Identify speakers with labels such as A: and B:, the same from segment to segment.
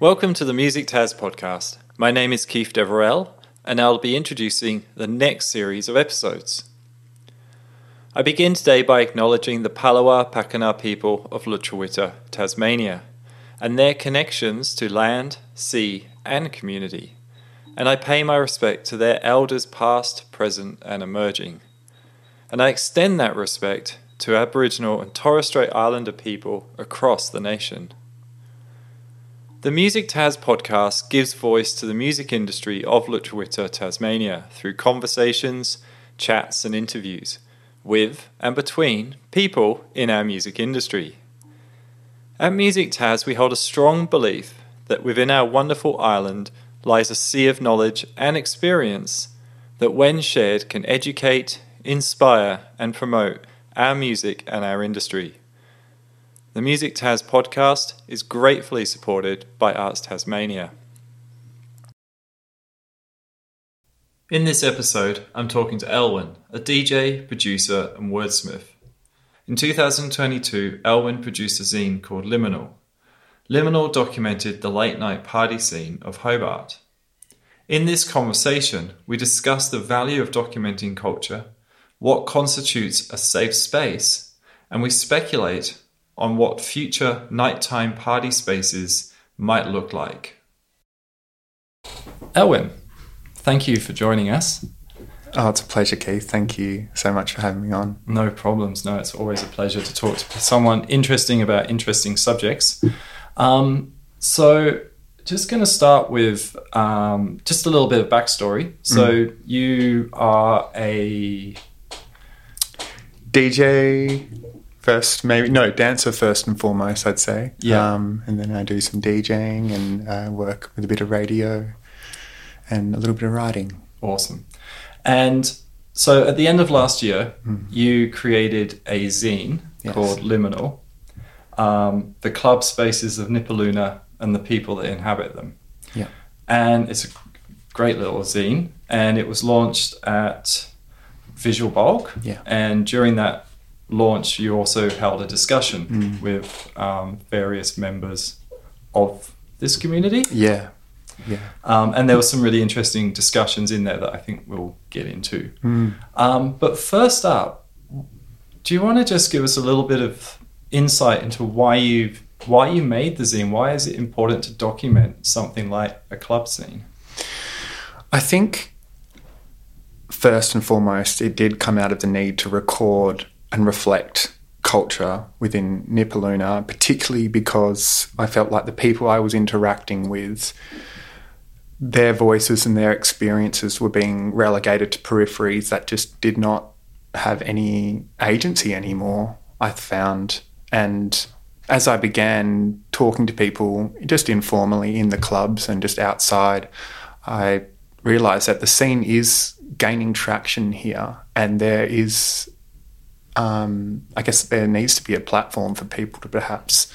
A: Welcome to the Music Taz podcast. My name is Keith Deverell, and I'll be introducing the next series of episodes. I begin today by acknowledging the Palawa Pakana people of Lutruwita, Tasmania, and their connections to land, sea, and community, and I pay my respect to their elders past, present, and emerging. And I extend that respect to Aboriginal and Torres Strait Islander people across the nation. The Music Taz podcast gives voice to the music industry of Lutruwita, Tasmania through conversations, chats, and interviews with and between people in our music industry. At Music Taz, we hold a strong belief that within our wonderful island lies a sea of knowledge and experience that, when shared, can educate, inspire, and promote our music and our industry. The Music Taz podcast is gratefully supported by Arts Tasmania. In this episode, I'm talking to Elwyn, a DJ, producer, and wordsmith. In 2022, Elwyn produced a zine called Liminal. Liminal documented the late night party scene of Hobart. In this conversation, we discuss the value of documenting culture, what constitutes a safe space, and we speculate on what future nighttime party spaces might look like. Elwyn, thank you for joining us.
B: Oh, it's a pleasure, Keith. Thank you so much for having me on.
A: No problems. No, it's always a pleasure to talk to someone interesting about interesting subjects. Um, so, just going to start with um, just a little bit of backstory. So, mm. you are a
B: DJ first, maybe no dancer first and foremost. I'd say.
A: Yeah.
B: Um, and then I do some DJing and uh, work with a bit of radio and a little bit of writing.
A: Awesome. And so at the end of last year, mm. you created a zine yes. called Liminal, um, the club spaces of Nipaluna and the people that inhabit them.
B: Yeah.
A: And it's a great little zine, and it was launched at Visual Bulk.
B: Yeah.
A: And during that launch, you also held a discussion mm. with um, various members of this community.
B: Yeah.
A: Yeah. Um, and there were some really interesting discussions in there that I think we'll get into.
B: Mm.
A: Um, but first up, do you want to just give us a little bit of insight into why you why you made the zine? Why is it important to document something like a club scene?
B: I think first and foremost, it did come out of the need to record and reflect culture within Nipaluna, particularly because I felt like the people I was interacting with their voices and their experiences were being relegated to peripheries that just did not have any agency anymore, I found. And as I began talking to people just informally in the clubs and just outside, I realized that the scene is gaining traction here and there is um, I guess there needs to be a platform for people to perhaps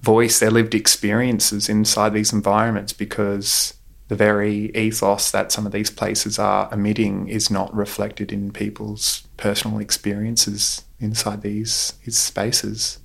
B: voice their lived experiences inside these environments because the very ethos that some of these places are emitting is not reflected in people's personal experiences inside these, these spaces.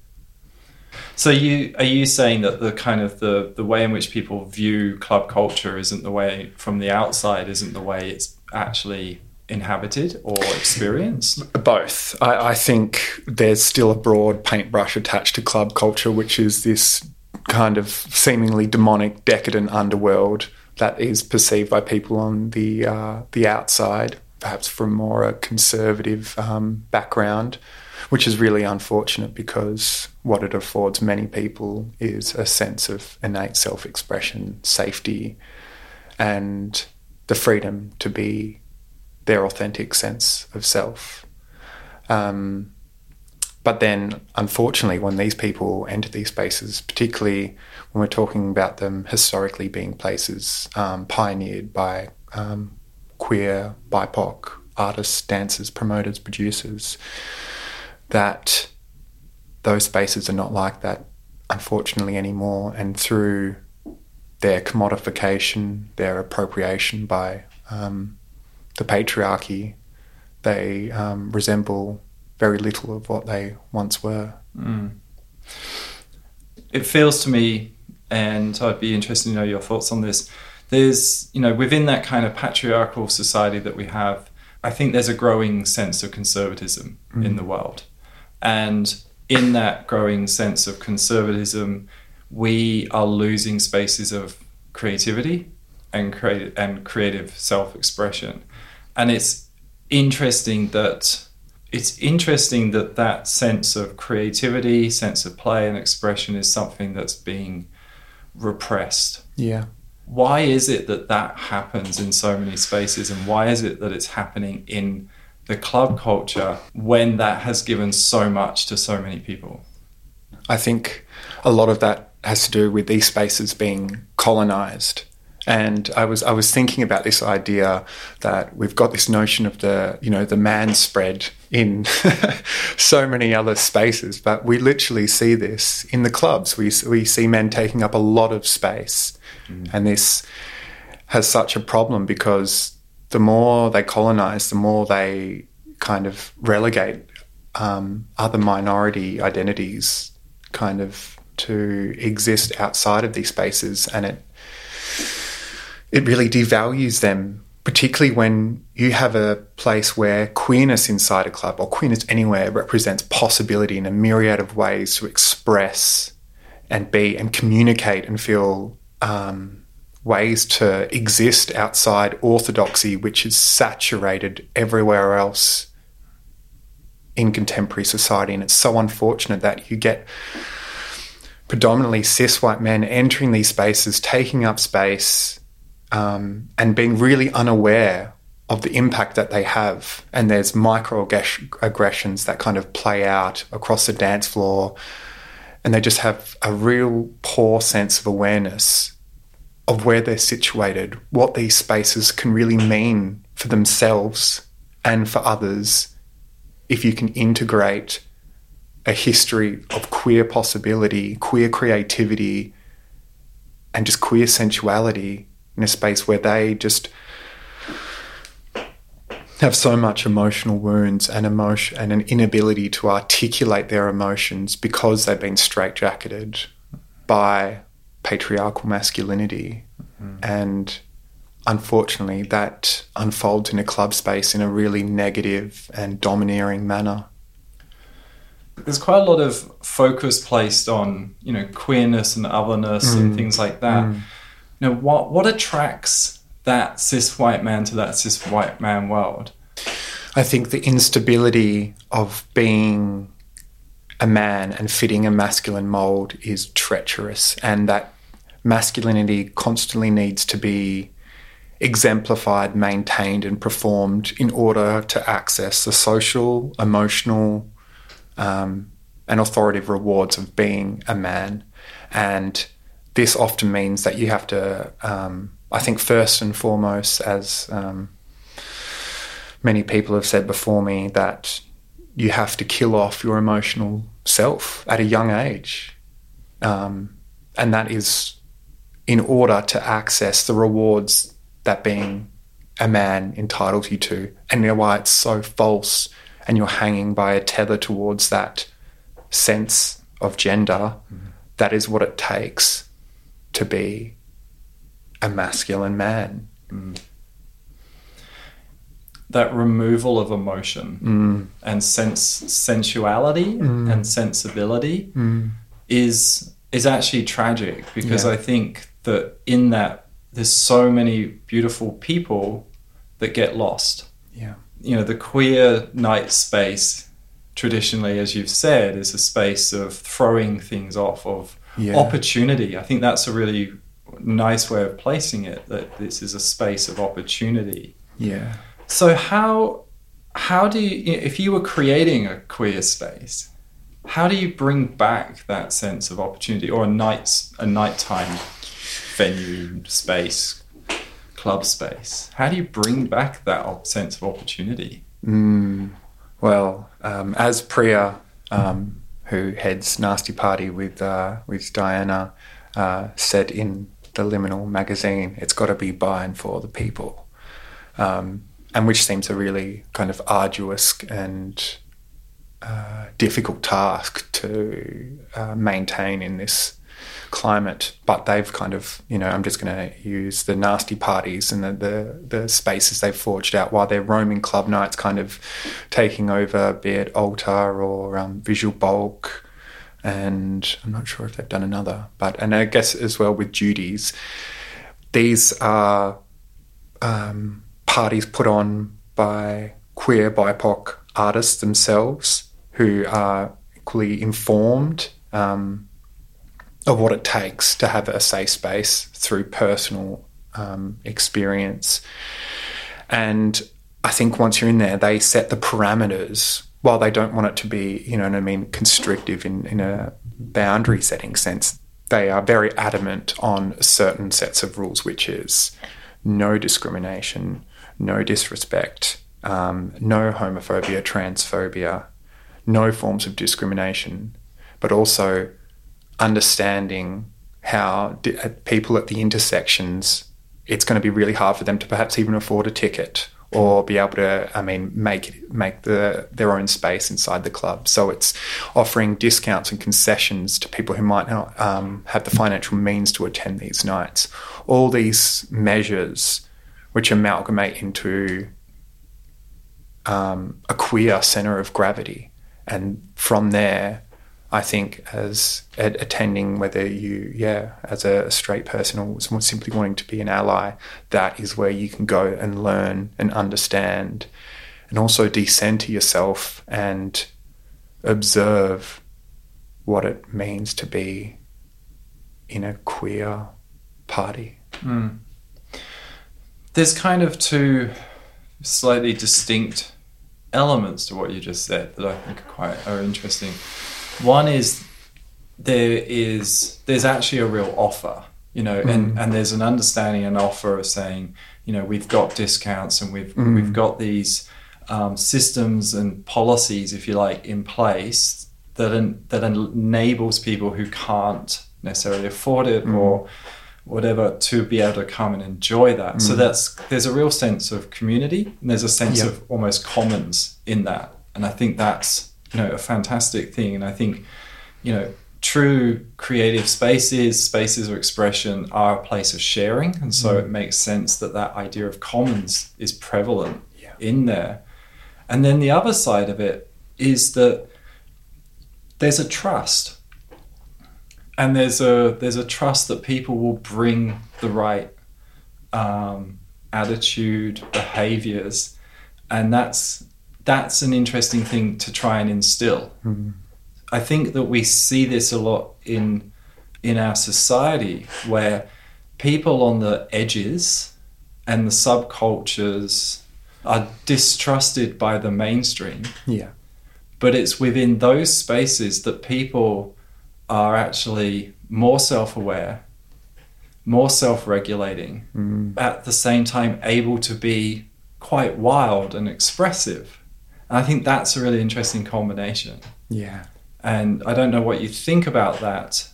A: So you are you saying that the kind of the, the way in which people view club culture isn't the way from the outside isn't the way it's actually inhabited or experienced?
B: Both. I, I think there's still a broad paintbrush attached to club culture, which is this kind of seemingly demonic, decadent underworld that is perceived by people on the uh, the outside, perhaps from more a conservative um, background, which is really unfortunate because what it affords many people is a sense of innate self-expression, safety, and the freedom to be their authentic sense of self. Um, but then, unfortunately, when these people enter these spaces, particularly when we're talking about them historically being places um, pioneered by um, queer, BIPOC artists, dancers, promoters, producers, that those spaces are not like that, unfortunately, anymore. And through their commodification, their appropriation by um, the patriarchy, they um, resemble very little of what they once were.
A: Mm. It feels to me and I'd be interested to know your thoughts on this. There's, you know, within that kind of patriarchal society that we have, I think there's a growing sense of conservatism mm. in the world. And in that growing sense of conservatism, we are losing spaces of creativity and creative and creative self-expression. And it's interesting that it's interesting that that sense of creativity, sense of play and expression is something that's being repressed.
B: Yeah.
A: Why is it that that happens in so many spaces, and why is it that it's happening in the club culture when that has given so much to so many people?
B: I think a lot of that has to do with these spaces being colonized. And I was I was thinking about this idea that we've got this notion of the you know the man spread in so many other spaces, but we literally see this in the clubs. We we see men taking up a lot of space, mm. and this has such a problem because the more they colonize, the more they kind of relegate um, other minority identities, kind of to exist outside of these spaces, and it it really devalues them, particularly when you have a place where queerness inside a club or queerness anywhere represents possibility in a myriad of ways to express and be and communicate and feel um, ways to exist outside orthodoxy, which is saturated everywhere else in contemporary society. And it's so unfortunate that you get predominantly cis white men entering these spaces, taking up space, um, and being really unaware of the impact that they have. And there's microaggressions that kind of play out across the dance floor. And they just have a real poor sense of awareness of where they're situated, what these spaces can really mean for themselves and for others if you can integrate a history of queer possibility, queer creativity, and just queer sensuality in a space where they just have so much emotional wounds and emotion and an inability to articulate their emotions because they've been straitjacketed by patriarchal masculinity mm-hmm. and unfortunately that unfolds in a club space in a really negative and domineering manner
A: there's quite a lot of focus placed on you know queerness and otherness mm. and things like that mm know, what what attracts that cis white man to that cis white man world?
B: I think the instability of being a man and fitting a masculine mold is treacherous, and that masculinity constantly needs to be exemplified, maintained, and performed in order to access the social, emotional, um, and authoritative rewards of being a man. And this often means that you have to, um, I think, first and foremost, as um, many people have said before me, that you have to kill off your emotional self at a young age. Um, and that is in order to access the rewards that being a man entitles you to. And you know why it's so false and you're hanging by a tether towards that sense of gender. Mm-hmm. That is what it takes to be a masculine man. Mm.
A: That removal of emotion mm. and sense sensuality mm. and sensibility mm. is is actually tragic because yeah. I think that in that there's so many beautiful people that get lost.
B: Yeah.
A: You know, the queer night space traditionally, as you've said, is a space of throwing things off, of yeah. opportunity. I think that's a really nice way of placing it. That this is a space of opportunity.
B: Yeah.
A: So how how do you if you were creating a queer space, how do you bring back that sense of opportunity or a night a nighttime venue space, club space? How do you bring back that sense of opportunity?
B: Mm, well, um, as Priya um, who heads Nasty Party with uh, with Diana, uh, said in the Liminal magazine, "It's got to be by and for the people," um, and which seems a really kind of arduous and uh, difficult task to uh, maintain in this climate, but they've kind of, you know, I'm just going to use the nasty parties and the, the, the spaces they've forged out while they're roaming club nights, kind of taking over, be it Altar or um, Visual Bulk. And I'm not sure if they've done another, but, and I guess as well with duties, these are um, parties put on by queer BIPOC artists themselves who are equally informed um, of what it takes to have a safe space through personal um, experience. And I think once you're in there, they set the parameters while they don't want it to be, you know what I mean, constrictive in, in a boundary setting sense. They are very adamant on certain sets of rules, which is no discrimination, no disrespect, um, no homophobia, transphobia, no forms of discrimination, but also understanding how uh, people at the intersections, it's going to be really hard for them to perhaps even afford a ticket or be able to, I mean, make make the their own space inside the club. So it's offering discounts and concessions to people who might not um, have the financial means to attend these nights. All these measures, which amalgamate into um, a queer center of gravity, and from there, I think as attending, whether you, yeah, as a straight person or simply wanting to be an ally, that is where you can go and learn and understand and also decenter yourself and observe what it means to be in a queer party.
A: Mm. There's kind of two slightly distinct elements to what you just said that I think are quite are interesting. One is there is there's actually a real offer, you know, mm. and, and there's an understanding and offer of saying, you know, we've got discounts and we've mm. we've got these um, systems and policies, if you like, in place that en- that enables people who can't necessarily afford it mm. or whatever to be able to come and enjoy that. Mm. So that's there's a real sense of community and there's a sense yep. of almost commons in that. And I think that's you know a fantastic thing. And I think you know true creative spaces, spaces of expression are a place of sharing, and so mm. it makes sense that that idea of commons is prevalent yeah. in there. And then the other side of it is that there's a trust and there's a there's a trust that people will bring the right um, attitude, behaviors, and that's that's an interesting thing to try and instill. Mm-hmm. I think that we see this a lot in in our society where people on the edges and the subcultures are distrusted by the mainstream.
B: Yeah.
A: But it's within those spaces that people are actually more self aware, more self regulating, mm. at the same time able to be quite wild and expressive. And I think that's a really interesting combination.
B: Yeah.
A: And I don't know what you think about that.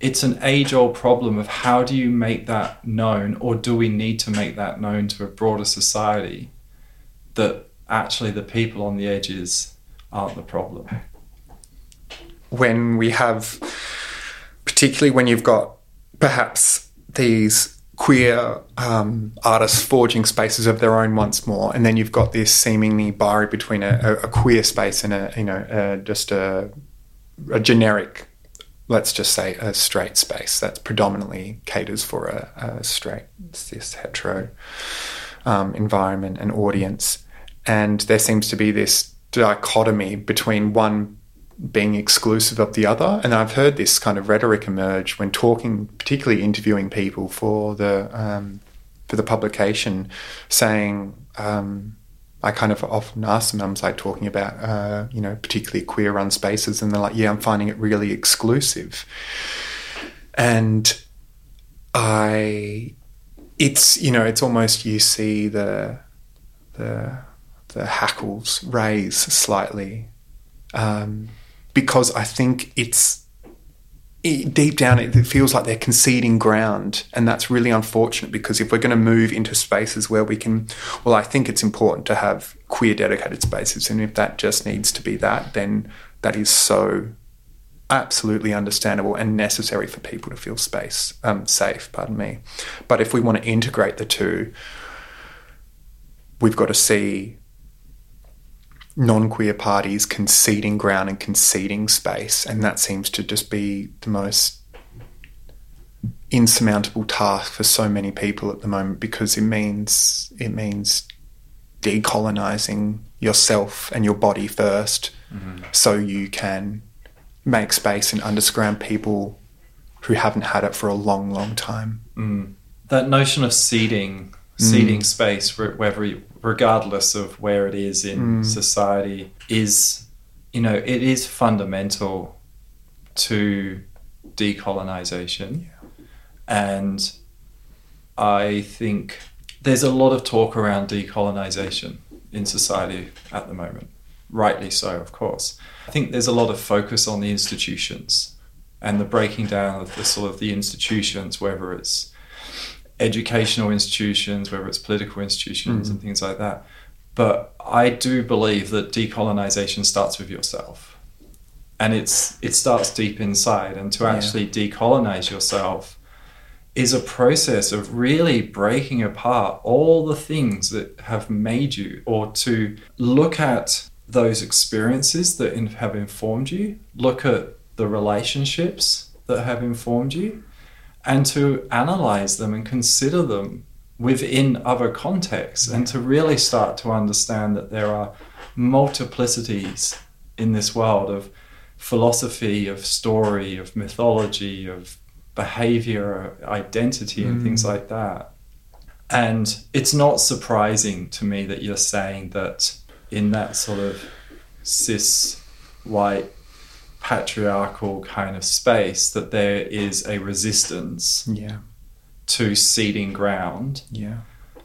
A: It's an age old problem of how do you make that known, or do we need to make that known to a broader society that actually the people on the edges aren't the problem?
B: when we have, particularly when you've got perhaps these queer um, artists forging spaces of their own once more, and then you've got this seemingly barrier between a, a, queer space and a you know a, just a, a generic, let's just say a straight space that's predominantly caters for a, straight cis hetero um, environment and audience, and there seems to be this dichotomy between one being exclusive of the other. And I've heard this kind of rhetoric emerge when talking, particularly interviewing people for the um, for the publication, saying. Um, I kind of often ask them, I'm like talking about, uh, you know, particularly queer run spaces, and they're like, yeah, I'm finding it really exclusive. And I, it's, you know, it's almost you see the, the, the hackles raise slightly. Um, because I think it's it, deep down it, it feels like they're conceding ground, and that's really unfortunate because if we're going to move into spaces where we can, well, I think it's important to have queer dedicated spaces, and if that just needs to be that, then that is so absolutely understandable and necessary for people to feel space um, safe. Pardon me, but if we want to integrate the two, we've got to see non-queer parties conceding ground and conceding space, and that seems to just be the most insurmountable task for so many people at the moment because it means it means decolonizing yourself and your body 1st mm-hmm. so you can make space and underground people who haven't had it for a long long time
A: mm. that notion of ceding ceding mm. space whether regardless of where it is in mm. society is you know it is fundamental to decolonization and I think there's a lot of talk around decolonization in society at the moment, rightly so, of course. I think there's a lot of focus on the institutions and the breaking down of the sort of the institutions, whether it's educational institutions, whether it's political institutions, mm. and things like that. But I do believe that decolonization starts with yourself, and it's it starts deep inside. And to actually yeah. decolonize yourself is a process of really breaking apart all the things that have made you, or to look at those experiences that have informed you, look at the relationships that have informed you, and to analyze them and consider them within other contexts, and to really start to understand that there are multiplicities in this world of philosophy, of story, of mythology, of behavior, identity, and mm. things like that. And it's not surprising to me that you're saying that in that sort of cis white patriarchal kind of space that there is a resistance
B: yeah.
A: to ceding ground
B: yeah.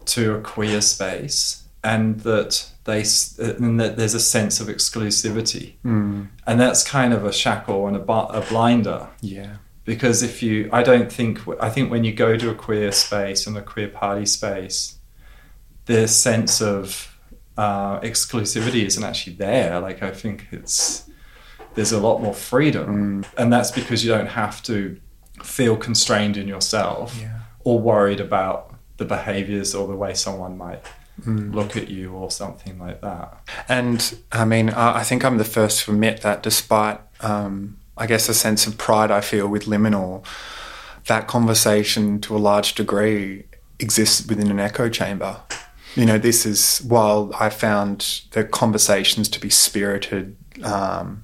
A: to a queer space and that they and that there's a sense of exclusivity
B: mm.
A: and that's kind of a shackle and a, a blinder
B: yeah
A: because if you i don't think i think when you go to a queer space and a queer party space the sense of uh, exclusivity isn't actually there like i think it's there's a lot more freedom
B: mm.
A: and that's because you don't have to feel constrained in yourself
B: yeah.
A: or worried about the behaviors or the way someone might
B: mm.
A: look at you or something like that
B: and i mean i think i'm the first to admit that despite um, I guess, a sense of pride I feel with Liminal. That conversation, to a large degree, exists within an echo chamber. You know, this is while I found the conversations to be spirited um,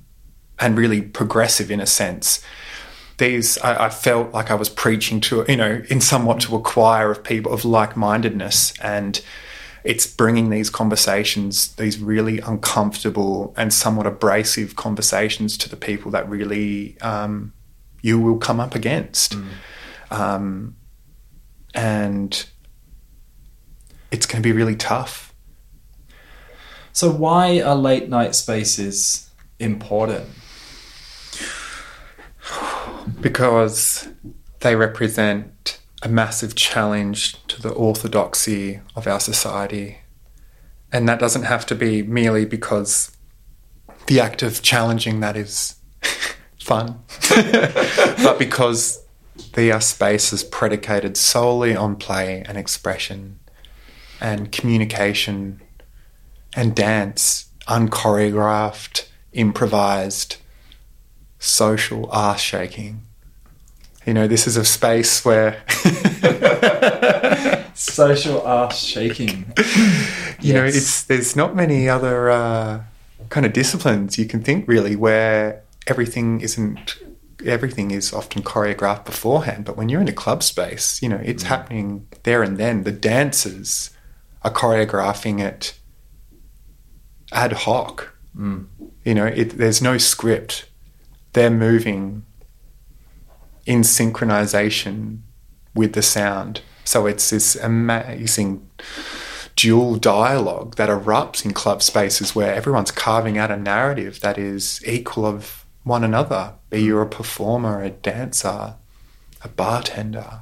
B: and really progressive in a sense. These, I, I, felt like I was preaching to, you know, in somewhat to a choir of people of like mindedness and it's bringing these conversations, these really uncomfortable and somewhat abrasive conversations to the people that really um, you will come up against.
A: Mm.
B: Um, and it's going to be really tough.
A: So, why are late night spaces important?
B: Because they represent a massive challenge to the orthodoxy of our society. And that doesn't have to be merely because the act of challenging that is fun, but because they are uh, spaces predicated solely on play and expression and communication and dance, unchoreographed, improvised, social ass shaking you know, this is a space where
A: social ass shaking.
B: You yes. know, it's there's not many other uh, kind of disciplines you can think really where everything isn't everything is often choreographed beforehand. But when you're in a club space, you know, it's mm. happening there and then. The dancers are choreographing it ad hoc.
A: Mm.
B: You know, it, there's no script. They're moving in synchronization with the sound. So it's this amazing dual dialogue that erupts in club spaces where everyone's carving out a narrative that is equal of one another. Be you a performer, a dancer, a bartender.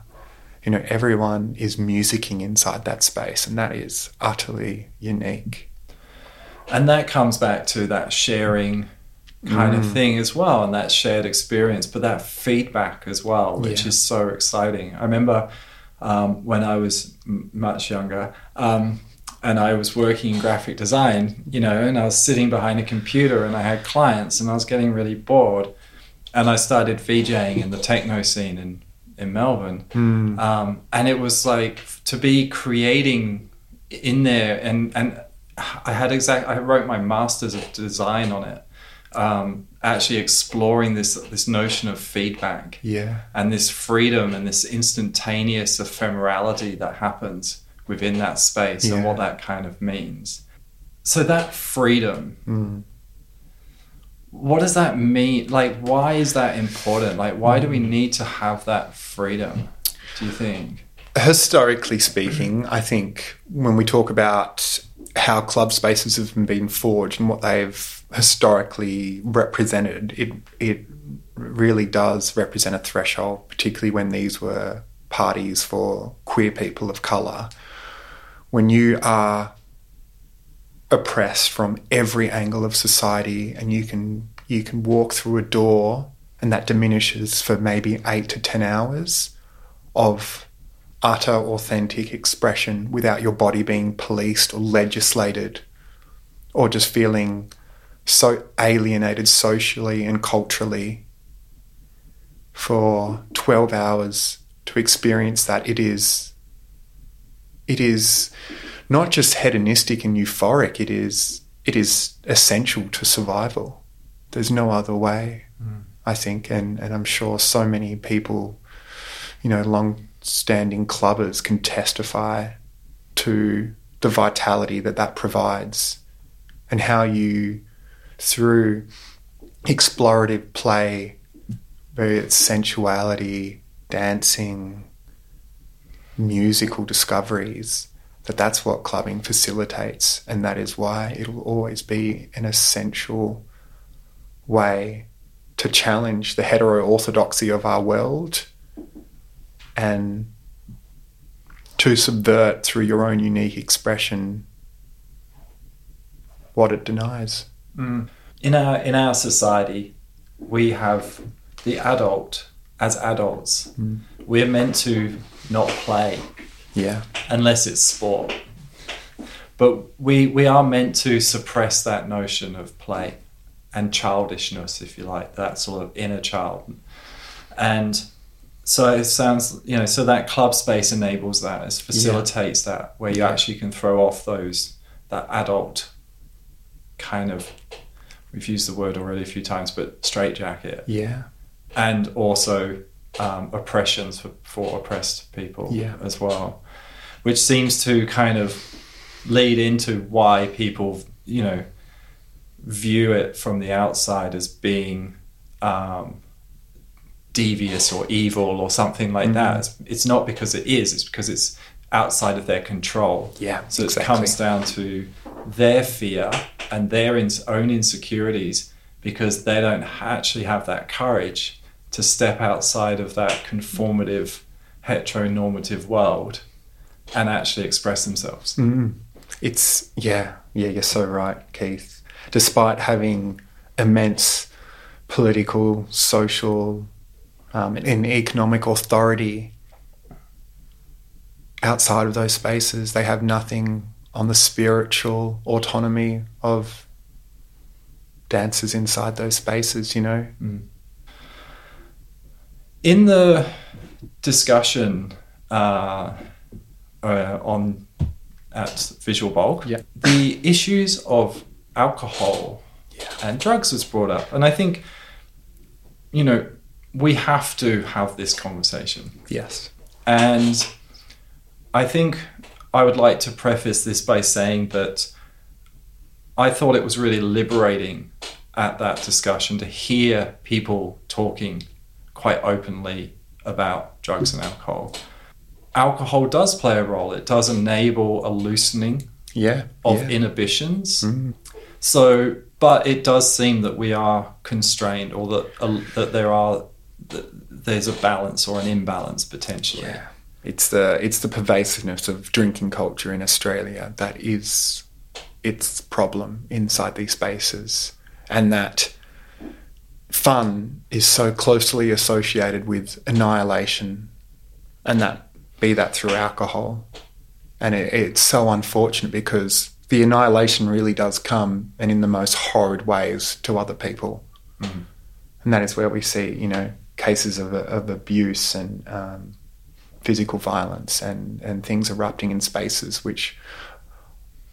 B: You know, everyone is musicking inside that space, and that is utterly unique.
A: And that comes back to that sharing kind of thing as well, and that shared experience, but that feedback as well, which
B: Yeah.
A: is so exciting. I remember um, when I was m- much younger. Um, and I was working in graphic design, you know, and I was sitting behind a computer and I had clients and I was getting really bored. And I started VJing in the techno scene in, in Melbourne.
B: Mm.
A: Um, and it was like to be creating in there and, and I had exact, I wrote my master's of design on it. Um, actually exploring this, this notion of feedback
B: Yeah.
A: and this freedom and this instantaneous ephemerality that happens within that space and what that kind of means. So that freedom,
B: Mm.
A: what does that mean? Like, why is that important? Like, why do we need to have that freedom? Do you think?
B: Historically speaking, I think when we talk about how club spaces have been forged and what they've historically represented, it it really does represent a threshold, particularly when these were parties for queer people of colour. When you are oppressed from every angle of society and you can you can walk through a door and that diminishes for maybe eight to ten hours of utter authentic expression without your body being policed or legislated or just feeling so alienated socially and culturally for 12 hours to experience that. It is it is not just hedonistic and euphoric it is it is essential to survival. There's no other way mm. i think and and i'm sure so many people you know long standing clubbers can testify to the vitality that that provides and how you through explorative play very sensuality dancing musical discoveries that that's what clubbing facilitates and that is why it'll always be an essential way to challenge the hetero orthodoxy of our world and to subvert through your own unique expression what it denies. Mm.
A: In our in our society, we have the adult as adults. Mm. We're meant to not play
B: Yeah.
A: unless it's sport. But we we are meant to suppress that notion of play and childishness, if you like, that sort of inner child. And so it sounds, you know, so that club space enables that, it facilitates that, where you
B: Yeah.
A: actually can throw off those that adult kind of we've used the word already a few times, but straitjacket
B: Yeah.
A: and also um, oppressions for, for oppressed people
B: Yeah.
A: as well, which seems to kind of lead into why people, you know, view it from the outside as being um, devious or evil or something like that. It's, it's not because it is; it's because it's outside of their control.
B: Yeah.
A: So
B: exactly.
A: it comes down to their fear and their own insecurities because they don't actually have that courage to step outside of that conformative, heteronormative world and actually express themselves.
B: Mm. It's yeah, yeah, you're so right, Keith. Despite having immense political, social, um, and economic authority outside of those spaces, they have nothing on the spiritual autonomy of dancers inside those spaces. You know,
A: In the discussion uh, uh, on at Visual Bulk,
B: Yeah.
A: the issues of alcohol
B: Yeah.
A: and drugs was brought up, and I think you know we have to have this conversation.
B: yes,
A: And I think I would like to preface this by saying that I thought it was really liberating at that discussion to hear people talking quite openly about drugs and alcohol. Alcohol does play a role, it does enable a loosening
B: yeah,
A: of
B: yeah.
A: inhibitions.
B: Mm.
A: So, but it does seem that we are constrained, or that uh, that there are that there's a balance or an imbalance potentially.
B: Yeah, it's the it's the pervasiveness of drinking culture in Australia that is its problem inside these spaces, and that fun is so closely associated with annihilation, and that be that through alcohol. And it, it's so unfortunate because the annihilation really does come and in the most horrid ways to other people.
A: Mm.
B: And that is where we see, you know, cases of, of abuse and um, physical violence and, and things erupting in spaces which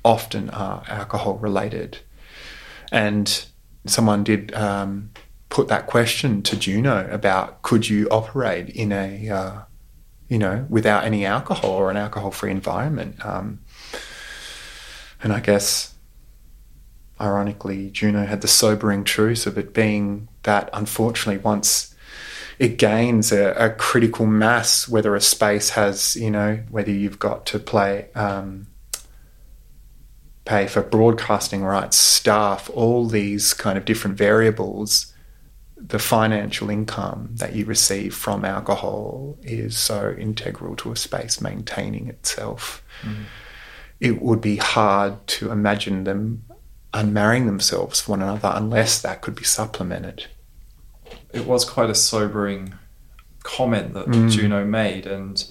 B: often are alcohol related. And someone did um, put that question to Juno about could you operate in a, uh, you know, without any alcohol or an alcohol free environment? Um, and I guess, ironically, Juno had the sobering truth of it being that unfortunately, once it gains a, a critical mass, whether a space has, you know, whether you've got to play. Um, pay for broadcasting rights, staff, all these kind of different variables, the financial income that you receive from alcohol is so integral to a space maintaining itself.
A: Mm.
B: It would be hard to imagine them unmarrying themselves for one another unless that could be supplemented.
A: It was quite a sobering comment that
B: Mm.
A: Juno made, and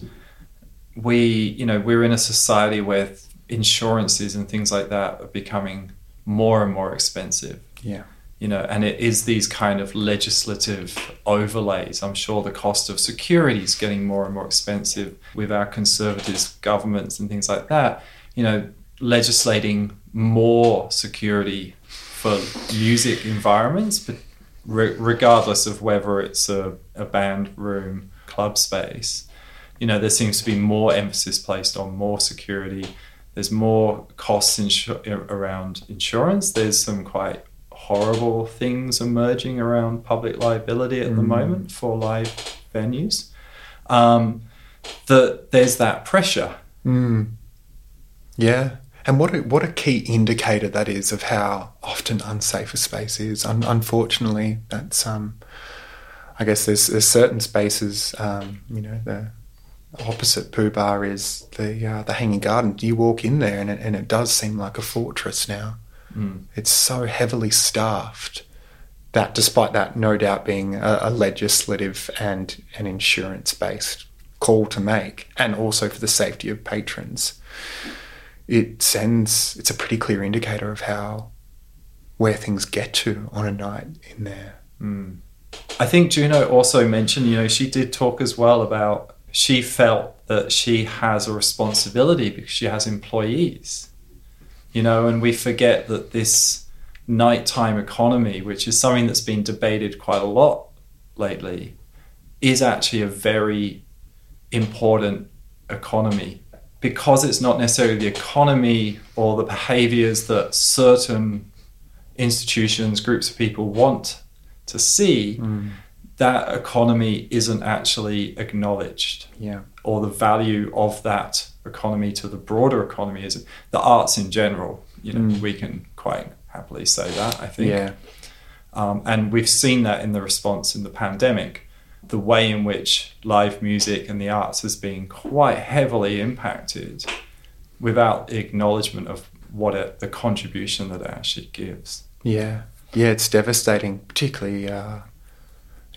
A: we, you know, we're in a society where insurances and things like that are becoming more and more expensive.
B: Yeah.
A: you know, and it is these kind of legislative overlays. I'm sure the cost of security is getting more and more expensive with our conservative governments and things like that. You know, legislating more security for music environments, but re- regardless of whether it's a, a band room, club space, you know, there seems to be more emphasis placed on more security. There's more costs insu- around insurance. There's some quite horrible things emerging around public liability at the
B: Mm.
A: moment for live venues. Um, that there's that pressure.
B: Mm. Yeah. And what a, what a key indicator that is of how often unsafe a space is. Un- unfortunately, that's um, I guess there's, there's certain spaces. Um, you know, the opposite Pooh Bar is the uh, the Hanging Garden. You walk in there, and it, and it does seem like a fortress now.
A: Mm.
B: It's so heavily staffed that, despite that, no doubt being a, a legislative and an insurance based call to make, and also for the safety of patrons, it sends. It's a pretty clear indicator of how where things get to on a night in there.
A: Mm. I think Juno also mentioned, you know, she did talk as well about she felt that she has a responsibility because she has employees, you know, and we forget that this nighttime economy, which is something that's been debated quite a lot lately, is actually a very important economy because it's not necessarily the economy or the behaviors that certain institutions, groups of people want to see, that economy isn't actually acknowledged
B: Yeah.
A: or the value of that economy to the broader economy is the arts in general. You know,
B: Mm.
A: we can quite happily say that, I think.
B: Yeah.
A: Um, and we've seen that in the response in the pandemic, the way in which live music and the arts has been quite heavily impacted without acknowledgement of what it, the contribution that it actually gives.
B: Yeah, yeah, it's devastating, particularly uh,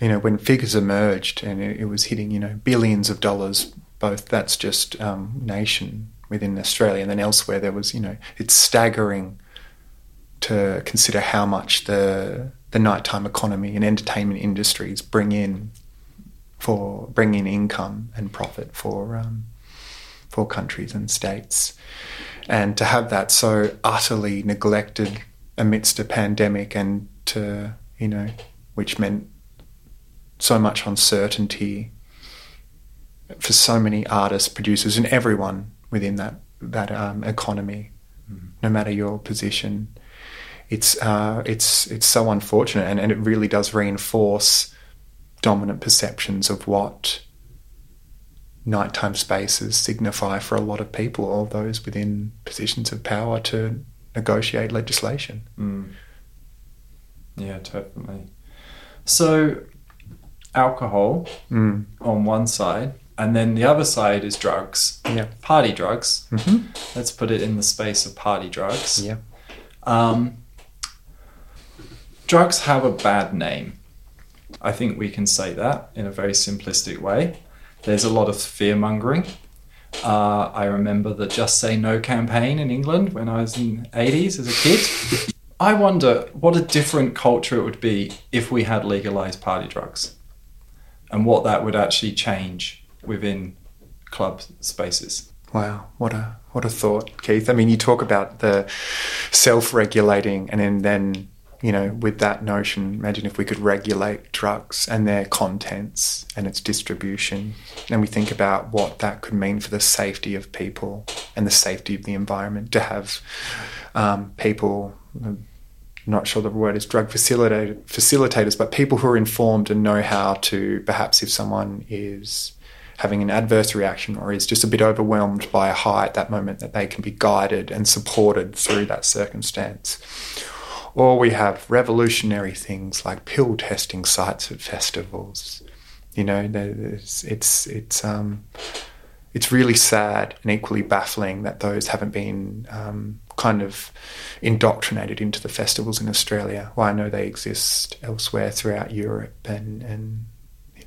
B: you know when figures emerged and it, it was hitting you know billions of dollars. Both that's just um, nation within Australia, and then elsewhere there was you know it's staggering to consider how much the the nighttime economy and entertainment industries bring in for bringing income and profit for um, for countries and states, and to have that so utterly neglected amidst a pandemic and to you know which meant so much uncertainty for so many artists producers and everyone within that that um, economy no matter your position it's uh, it's it's so unfortunate and, and it really does reinforce dominant perceptions of what nighttime spaces signify for a lot of people or those within positions of power to negotiate legislation.
A: Mm. Yeah, totally. So, alcohol
B: Mm.
A: on one side, and then the other side is drugs,
B: Yeah.
A: party drugs.
B: hmm
A: Let's put it in the space of party drugs.
B: Yeah.
A: Um, drugs have a bad name. I think we can say that in a very simplistic way. There's a lot of fear mongering. Uh, I remember the Just Say No campaign in England when I was in the 80s as a kid. I wonder what a different culture it would be if we had legalized party drugs and what that would actually change within club spaces.
B: Wow, what a what a thought, Keith. I mean, you talk about the self-regulating, and then, then you know, with that notion, imagine if we could regulate drugs and their contents and its distribution, and we think about what that could mean for the safety of people and the safety of the environment to have um, people. I'm not sure the word is drug facilitators, but people who are informed and know how to perhaps if someone is having an adverse reaction or is just a bit overwhelmed by a high at that moment, that they can be guided and supported through that circumstance. Or we have revolutionary things like pill testing sites at festivals. You know, it's it's it's um, it's really sad and equally baffling that those haven't been um, kind of indoctrinated into the festivals in Australia. Well, I know they exist elsewhere throughout Europe and and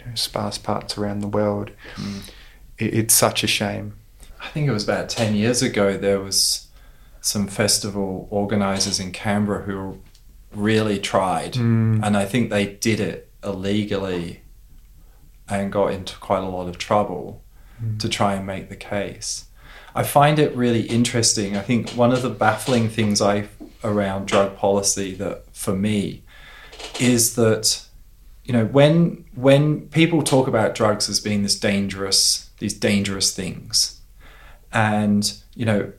B: know, sparse parts around the world. Mm. It, it's such a shame.
A: I think it was about 10 years ago, there was some festival organizers in Canberra who really tried. Mm. And I think they did it illegally and got into quite a lot of trouble mm. to try and make the case. I find it really interesting. I think one of the baffling things I around drug policy that for me is that you know when when people talk about drugs as being this dangerous these dangerous things and you know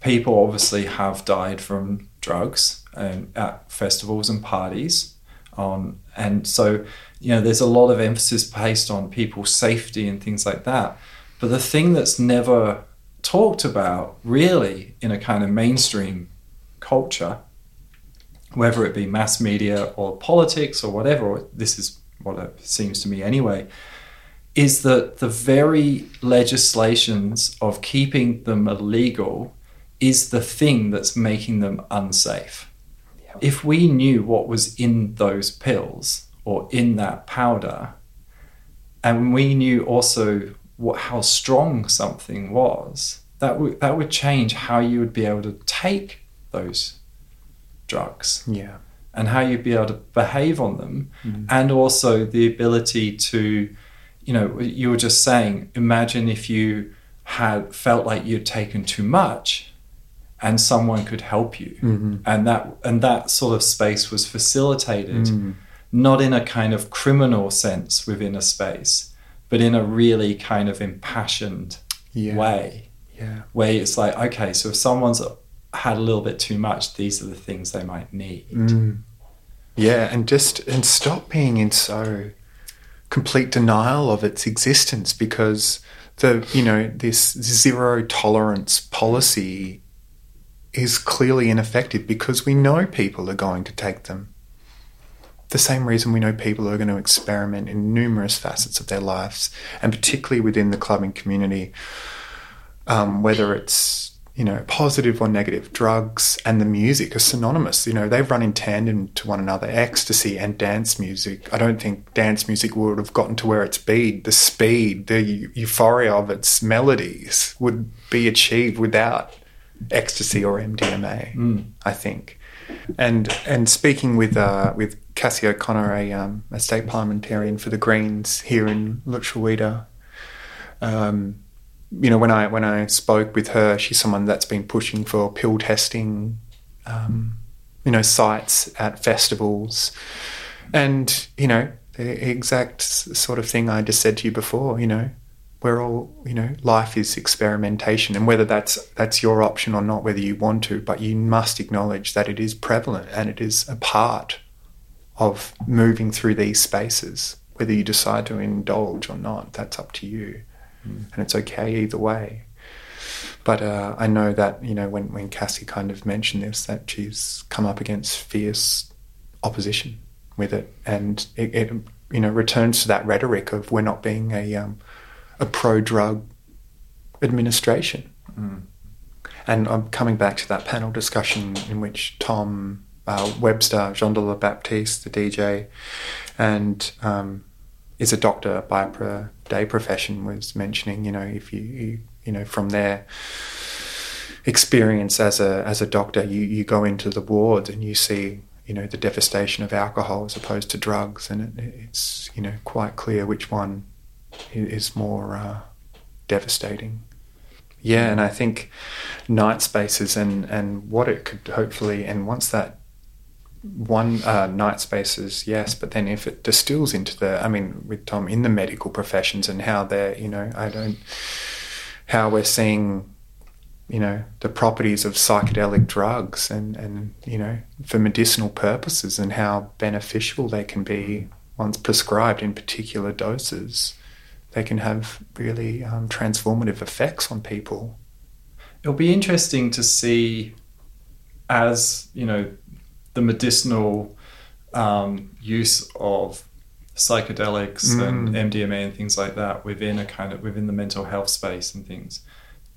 A: people obviously have died from drugs um, at festivals and parties on and so you know there's a lot of emphasis placed on people's safety and things like that. But the thing that's never talked about really in a kind of mainstream culture whether it be mass media or politics or whatever, this is what it seems to me anyway, is that the very legislations of keeping them illegal is the thing that's making them unsafe. If we knew what was in those pills or in that powder, and we knew also what, how strong something was, that would that would change how you would be able to take those drugs.
B: Yeah.
A: And how you'd be able to behave on them. Mm. And also the ability to, you know, you were just saying, imagine if you had felt like you'd taken too much and someone could help you. Mm-hmm. And that and that sort of space was facilitated mm. not in a kind of criminal sense within a space, but in a really kind of impassioned yeah. way.
B: Yeah.
A: Where it's like, okay, so if someone's had a little bit too much, these are the things they might need.
B: Mm. Yeah, and just and stop being in so complete denial of its existence because the you know this zero tolerance policy is clearly ineffective because we know people are going to take them. The same reason we know people are going to experiment in numerous facets of their lives, and particularly within the clubbing community, um, whether it's you know, positive or negative. Drugs and the music are synonymous. You know, they run in tandem to one another. Ecstasy and dance music. I don't think dance music would have gotten to where it's been. The speed, the euphoria of its melodies would be achieved without ecstasy or MDMA. Mm. I think. And and speaking with uh, with Cassy O'Connor, a, um, a state parliamentarian for the Greens here in Lutruwita, um, you know, when I when I spoke with her, she's someone that's been pushing for pill testing, um, you know, sites at festivals, and you know, the exact sort of thing I just said to you before. You know, we're all, you know, life is experimentation, and whether that's that's your option or not, whether you want to, but you must acknowledge that it is prevalent and it is a part of moving through these spaces. Whether you decide to indulge or not, that's up to you mm. and it's okay either way. But uh, I know that you know when when Cassy kind of mentioned this, that she's come up against fierce opposition with it, and it, it you know returns to that rhetoric of we're not being a um, a pro drug administration. Mm. And I'm coming back to that panel discussion in which Tom uh, Webster, Jean de la Baptiste, the DJ, and um, is a doctor by pro- day profession was mentioning, you know, if you, you you know from their experience as a as a doctor, you you go into the wards and you see you know the devastation of alcohol as opposed to drugs, and it, it's you know quite clear which one is more uh, devastating. Yeah, and I think night spaces and and what it could hopefully and once that one uh, night spaces, yes, but then if it distills into the, I mean, with Tom in the medical professions and how they're, you know, I don't, how we're seeing, you know, the properties of psychedelic drugs and and you know for medicinal purposes and how beneficial they can be once prescribed in particular doses. They can have really um, transformative effects on people.
A: It'll be interesting to see as you know the medicinal um, use of psychedelics mm. and MDMA and things like that within a kind of within the mental health space and things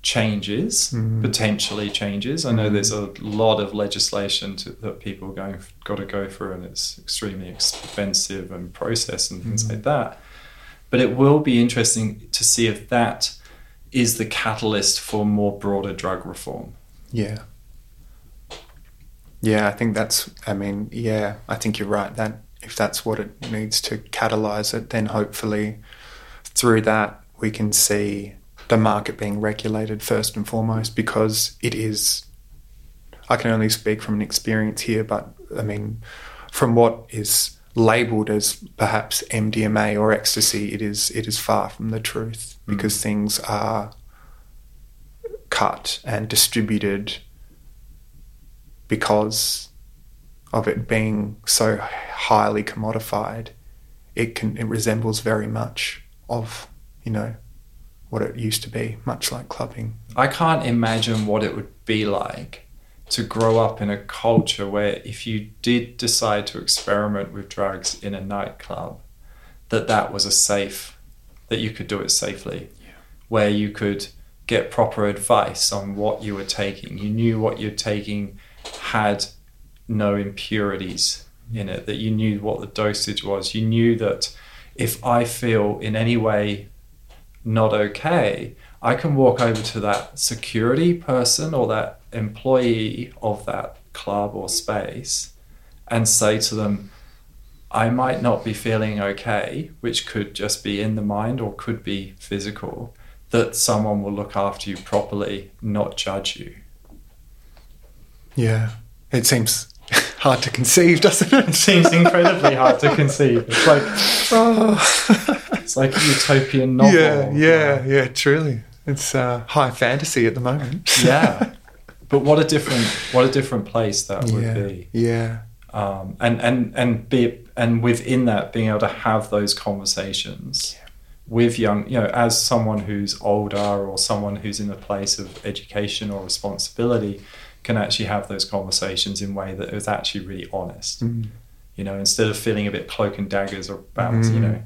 A: changes mm. potentially changes. I know mm. there's a lot of legislation to, that people are going got to go through and it's extremely expensive and process and things like that. But it will be interesting to see if that is the catalyst for more broader drug reform.
B: Yeah. Yeah, I think that's. I mean, yeah, I think you're right. That if that's what it needs to catalyze it, then hopefully through that we can see the market being regulated first and foremost because it is. I can only speak from an experience here, but I mean, from what is labelled as perhaps MDMA or ecstasy, it is it is far from the truth mm. because things are cut and distributed because of it being so highly commodified, it can it resembles very much of you know what it used to be, much like clubbing.
A: I can't imagine what it would be like to grow up in a culture where if you did decide to experiment with drugs in a nightclub, that that was a safe, that you could do it safely, yeah. where you could get proper advice on what you were taking. You knew what you're taking had no impurities in it, that you knew what the dosage was. You knew that if I feel in any way not okay, I can walk over to that security person or that employee of that club or space and say to them, I might not be feeling okay, which could just be in the mind or could be physical, that someone will look after you properly, not judge you.
B: Yeah, it seems hard to conceive, doesn't it?
A: It seems incredibly hard to conceive. It's like oh. it's like a utopian novel.
B: Yeah, yeah, yeah. Truly, it's uh, high fantasy at the moment.
A: yeah, but what a different what a different place that would
B: yeah,
A: be.
B: Yeah.
A: Um, and and and be and within that, being able to have those conversations yeah. with young, you know, as someone who's older or someone who's in a place of education or responsibility can actually have those conversations in a way that is actually really honest. Mm. You know, instead of feeling a bit cloak and daggers about, mm. you know,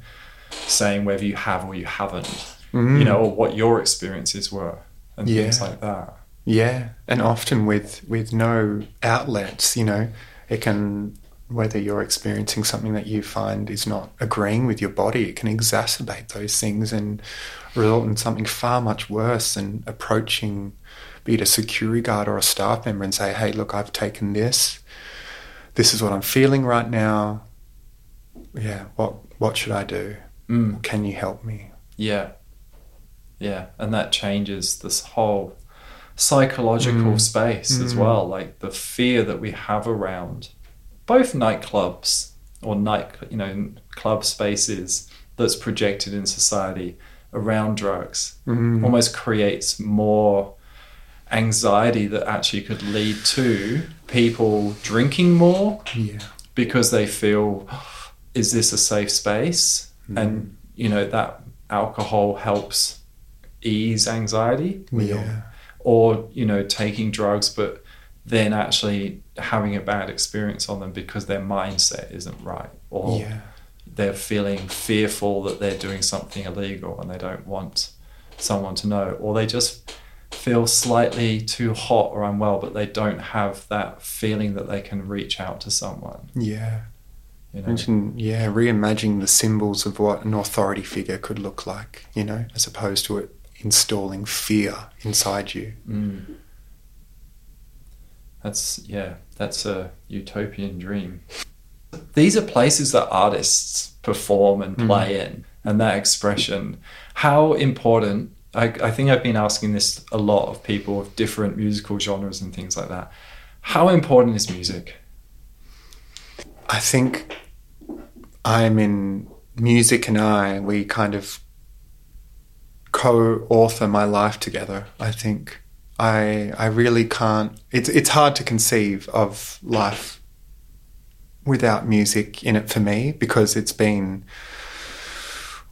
A: saying whether you have or you haven't, mm. you know, or what your experiences were and yeah. things like that.
B: Yeah, and often with with no outlets, you know, it can whether you're experiencing something that you find is not agreeing with your body, it can exacerbate those things and result in something far much worse than approaching be it a security guard or a staff member, and say, hey, look, I've taken this. This is what I'm feeling right now. Yeah, what what should I do? Mm. Can you help me?
A: Yeah. Yeah. And that changes this whole psychological mm. space mm. as well. Like the fear that we have around both nightclubs or night, you know, club spaces that's projected in society around drugs mm. almost creates more anxiety that actually could lead to people drinking more
B: yeah.
A: because they feel is this a safe space mm. and you know that alcohol helps ease anxiety
B: yeah.
A: Or you know taking drugs but then actually having a bad experience on them because their mindset isn't right or
B: yeah.
A: they're feeling fearful that they're doing something illegal and they don't want someone to know or they just feel slightly too hot or unwell, but they don't have that feeling that they can reach out to someone.
B: Yeah.
A: You know?
B: Mention, yeah, reimagining the symbols of what an authority figure could look like, you know, as opposed to it installing fear inside you.
A: Mm. That's yeah, that's a utopian dream. These are places that artists perform and play in, and that expression. How important? I, I think I've been asking this a lot of people of different musical genres and things like that. How important is music?
B: I think I'm in music and I, we kind of co author my life together. I think I I really can't it's it's hard to conceive of life without music in it for me because it's been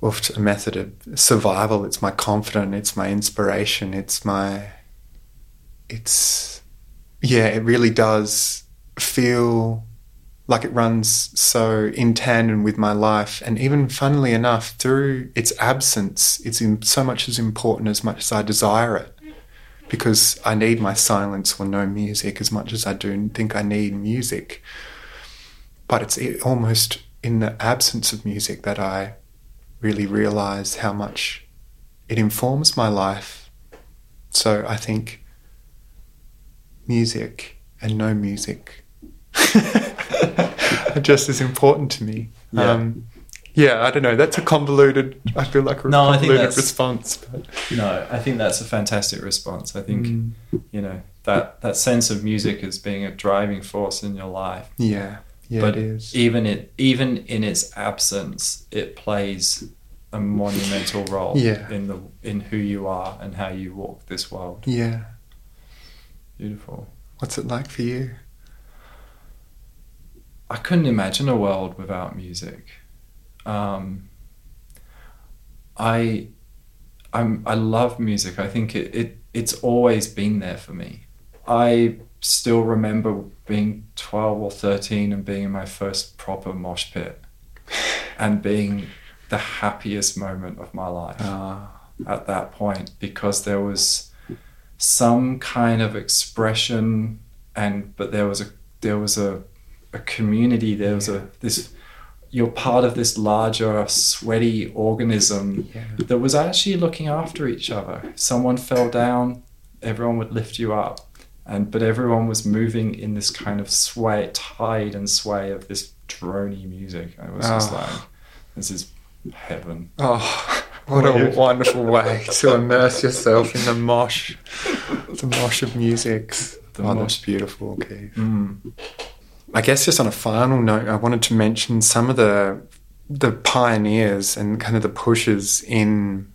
B: a method of survival. It's my confidence, it's my inspiration, it's my it's yeah, it really does feel like it runs so in tandem with my life. And even funnily enough through its absence it's so much as important as much as i desire it. Because i need my silence or no music as much as i do think i need music. But it's almost in the absence of music that i really realize how much it informs my life. So i think music and no music are just as important to me.
A: Yeah.
B: Um, yeah, I don't know. That's a convoluted. I feel like a
A: No,
B: convoluted response. But
A: No, I think that's a fantastic response. I think
B: Mm.
A: you know that that sense of music as being a driving force in your life.
B: yeah, yeah,
A: but
B: it is.
A: even it even in its absence, it plays a monumental role
B: Yeah.
A: in the in who you are and how you walk this world.
B: yeah.
A: Beautiful.
B: What's it like for you?
A: I couldn't imagine a world without music. Um, I, I'm, I love music. I think it, it, it's always been there for me. I still remember being 12 or 13 and being in my first proper mosh pit and being the happiest moment of my life
B: Ah,
A: at that point because there was some kind of expression and but there was a there was a a community there was a this you're part of this larger sweaty organism
B: yeah,
A: that was actually looking after each other someone fell down everyone would lift you up and but everyone was moving in this kind of sway tide and sway of this drony music i was just
B: Ah.
A: like this is heaven
B: Oh, what a wonderful way to immerse yourself in the mosh, the mosh of music.
A: The
B: oh,
A: mosh.
B: that's beautiful, Keith.
A: mm.
B: I guess just on a final note, I wanted to mention some of the the pioneers and kind of the pushers in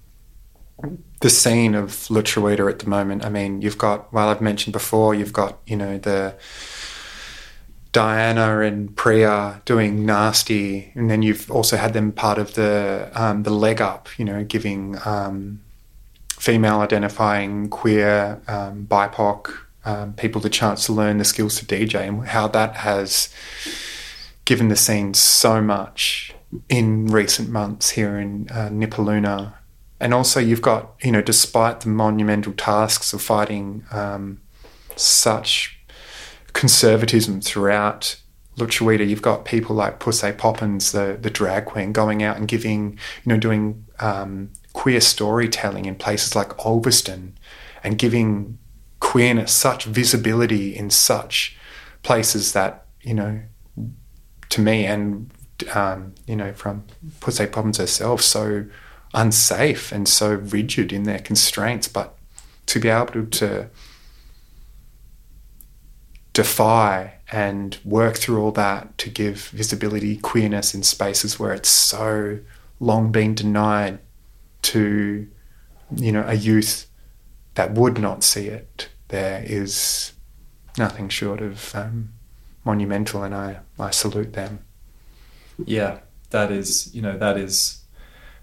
B: the scene of Lutruwita at the moment. I mean, you've got, well, I've mentioned before, you've got, you know, the Diana and Priya doing nasty, and then you've also had them part of the um, the leg up, you know, giving um, female identifying queer um, BIPOC um, people the chance to learn the skills to DJ, and how that has given the scene so much in recent months here in uh, Nipaluna. And also, you've got, you know, despite the monumental tasks of fighting um, such conservatism throughout Lutruwita, you've got people like Pussy Poppins, the, the drag queen, going out and giving, you know, doing um, queer storytelling in places like Ulverstone and giving queerness such visibility in such places that, you know, to me and, um, you know, from Pussy Problems herself, so unsafe and so rigid in their constraints, but to be able to, to defy and work through all that to give visibility, queerness in spaces where it's so long been denied to, you know, a youth that would not see it. There is nothing short of um, monumental, and I, I salute them.
A: yeah that is you know that is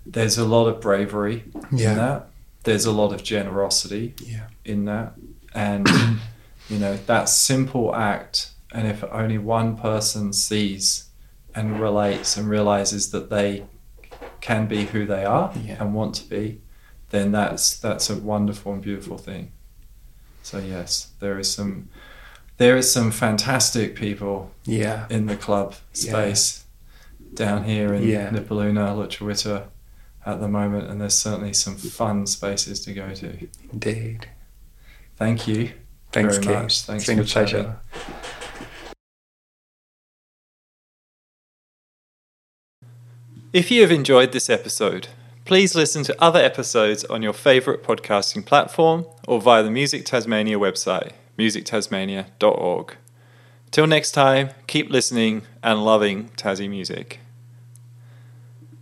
A: there's a lot of bravery
B: Yeah.
A: in that there's a lot of generosity
B: Yeah.
A: in that and you know that simple act and if only one person sees and relates and realizes that they can be who they are
B: Yeah.
A: and want to be then that's that's a wonderful and beautiful thing so yes there is some there is some fantastic people
B: Yeah.
A: in the club
B: Yeah.
A: space down here in
B: Yeah.
A: Nipaluna, Lutruwita at the moment, and there's certainly some fun spaces to go to.
B: Indeed.
A: Thank you
B: Thanks,
A: very
B: Keith.
A: much. Thanks
B: it's been
A: for
B: a pleasure.
A: chatting. If you have enjoyed this episode, please listen to other episodes on your favourite podcasting platform or via the Music Tasmania website, musictasmania.org. Till next time, keep listening and loving Tassie music.